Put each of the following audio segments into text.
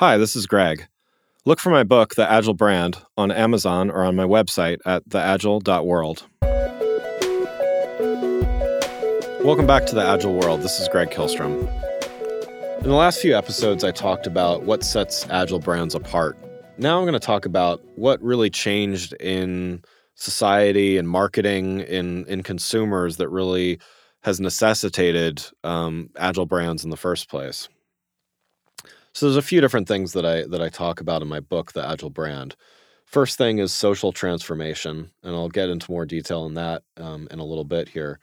Hi, this is Greg. Look for my book, The Agile Brand, on Amazon or on my website at theagile.world. Welcome back to the Agile World. This is Greg Kihlstrom. In the last few episodes, I talked about what sets Agile brands apart. Now I'm going to talk about what really changed in society and marketing in in consumers that really has necessitated um, Agile brands in the first place. So there's a few different things that I that I talk about in my book, The Agile Brand. First thing is social transformation, and I'll get into more detail on that um, in a little bit here.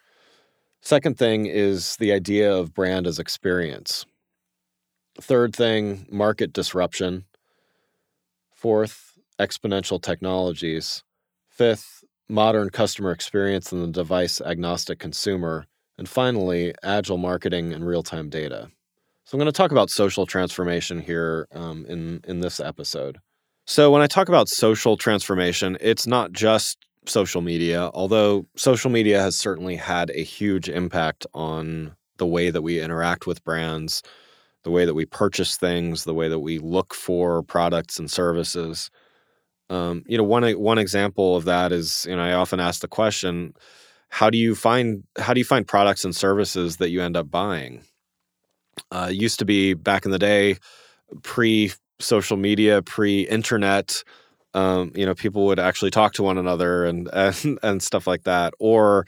Second thing is the idea of brand as experience. Third thing, market disruption. Fourth, exponential technologies. Fifth, modern customer experience and the device agnostic consumer. And finally, agile marketing and real time data. So I'm going to talk about social transformation here um, in in this episode. So when I talk about social transformation, it's not just social media, although social media has certainly had a huge impact on the way that we interact with brands, the way that we purchase things, the way that we look for products and services. Um, you know, one one example of that is, you know, I often ask the question, how do you find how do you find products and services that you end up buying? Uh, used to be back in the day, pre social media, pre internet. Um, you know, people would actually talk to one another and and and stuff like that, or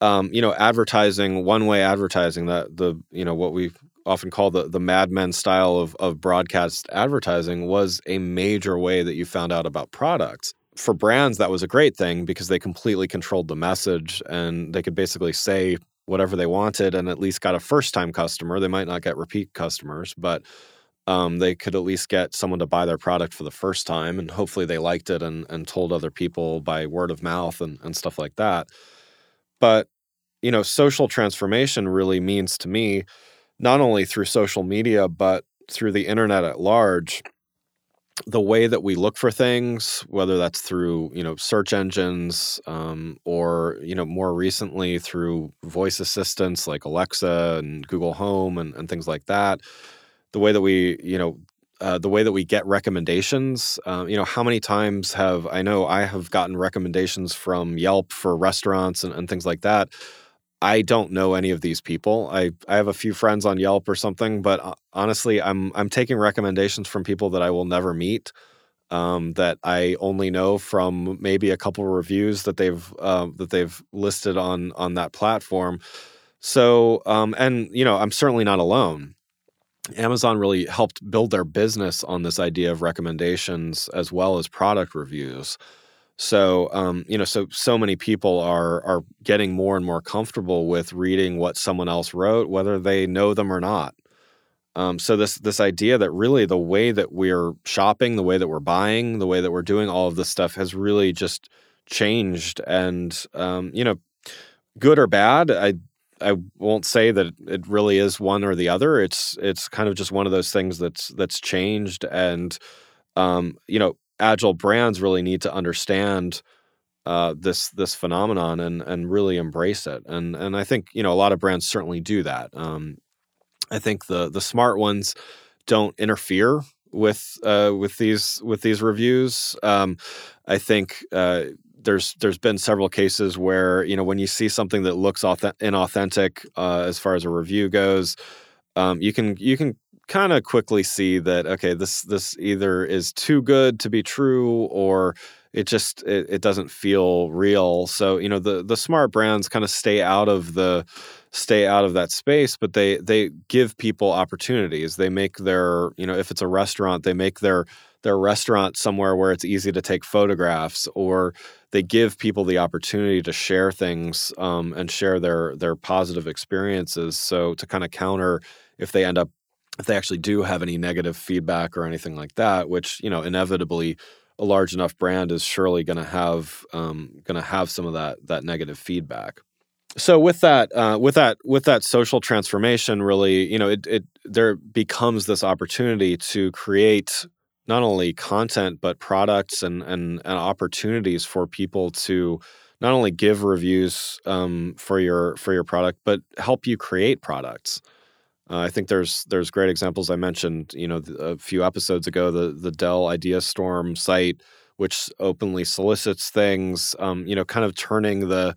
um, you know, advertising, one way advertising that the you know what we often call the the Mad Men style of of broadcast advertising was a major way that you found out about products. For brands, that was a great thing because they completely controlled the message and they could basically say whatever they wanted and at least got a first time customer. They might not get repeat customers, but um, they could at least get someone to buy their product for the first time and hopefully they liked it and, and told other people by word of mouth and, and stuff like that. But, you know, social transformation really means to me, not only through social media, but through the internet at large, the way that we look for things, whether that's through you know search engines um, or you know more recently through voice assistants like Alexa and Google Home and, and things like that, the way that we you know uh, the way that we get recommendations. Uh, you know, how many times have I know I have gotten recommendations from Yelp for restaurants and, and things like that I don't know any of these people. I, I have a few friends on Yelp or something, but uh, honestly, I'm I'm taking recommendations from people that I will never meet, um, that I only know from maybe a couple of reviews that they've uh, that they've listed on on that platform. So, um, and you know, I'm certainly not alone. Amazon really helped build their business on this idea of recommendations as well as product reviews. So, um, you know, so so many people are are getting more and more comfortable with reading what someone else wrote, whether they know them or not. Um, so this this idea that really the way that we're shopping, the way that we're buying, the way that we're doing all of this stuff has really just changed, and um, you know, good or bad, I I won't say that it really is one or the other. It's it's kind of just one of those things that's that's changed, and um, you know, agile brands really need to understand uh, this this phenomenon and and really embrace it. And and I think you know a lot of brands certainly do that. Um, I think the the smart ones don't interfere with uh, with these with these reviews. Um, I think uh, there's there's been several cases where you know when you see something that looks auth- inauthentic uh, as far as a review goes, um, you can you can kind of quickly see that okay this this either is too good to be true or it just it, it doesn't feel real. So you know the the smart brands kind of stay out of the stay out of that space but they they give people opportunities. They make their you know if it's a restaurant they make their their restaurant somewhere where it's easy to take photographs or they give people the opportunity to share things um, and share their their positive experiences. So to kind of counter if they end up if they actually do have any negative feedback or anything like that, which you know inevitably a large enough brand is surely going to have um, going to have some of that that negative feedback. So with that uh, with that with that social transformation, really, you know, it, it there becomes this opportunity to create not only content but products and and, and opportunities for people to not only give reviews um, for your for your product but help you create products Uh, I think there's there's great examples. I mentioned, you know, a few episodes ago, the the Dell Idea Storm site, which openly solicits things. Um, you know, kind of turning the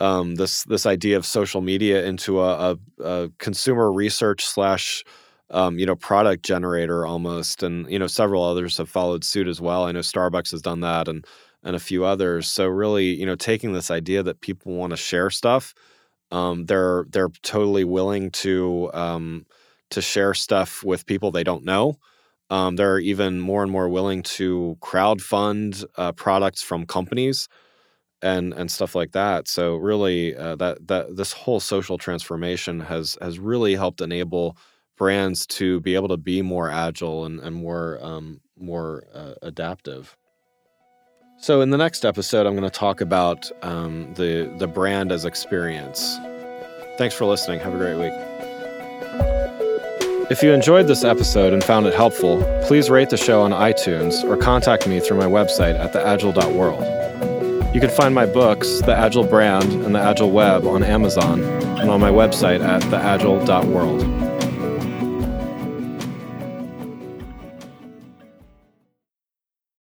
um, this this idea of social media into a, a, a consumer research slash um, you know product generator almost, and you know several others have followed suit as well. I know Starbucks has done that, and and a few others. So really, you know, taking this idea that people want to share stuff um, they're they're totally willing to um, to share stuff with people they don't know. Um, they're even more and more willing to crowd fund uh, products from companies and and stuff like that. So really, uh, that that this whole social transformation has has really helped enable brands to be able to be more agile and and more um, more uh, adaptive. So, in the next episode, I'm going to talk about um, the the brand as experience. Thanks for listening. Have a great week. If you enjoyed this episode and found it helpful, please rate the show on iTunes or contact me through my website at theagile.world. You can find my books, The Agile Brand and The Agile Web, on Amazon and on my website at theagile.world.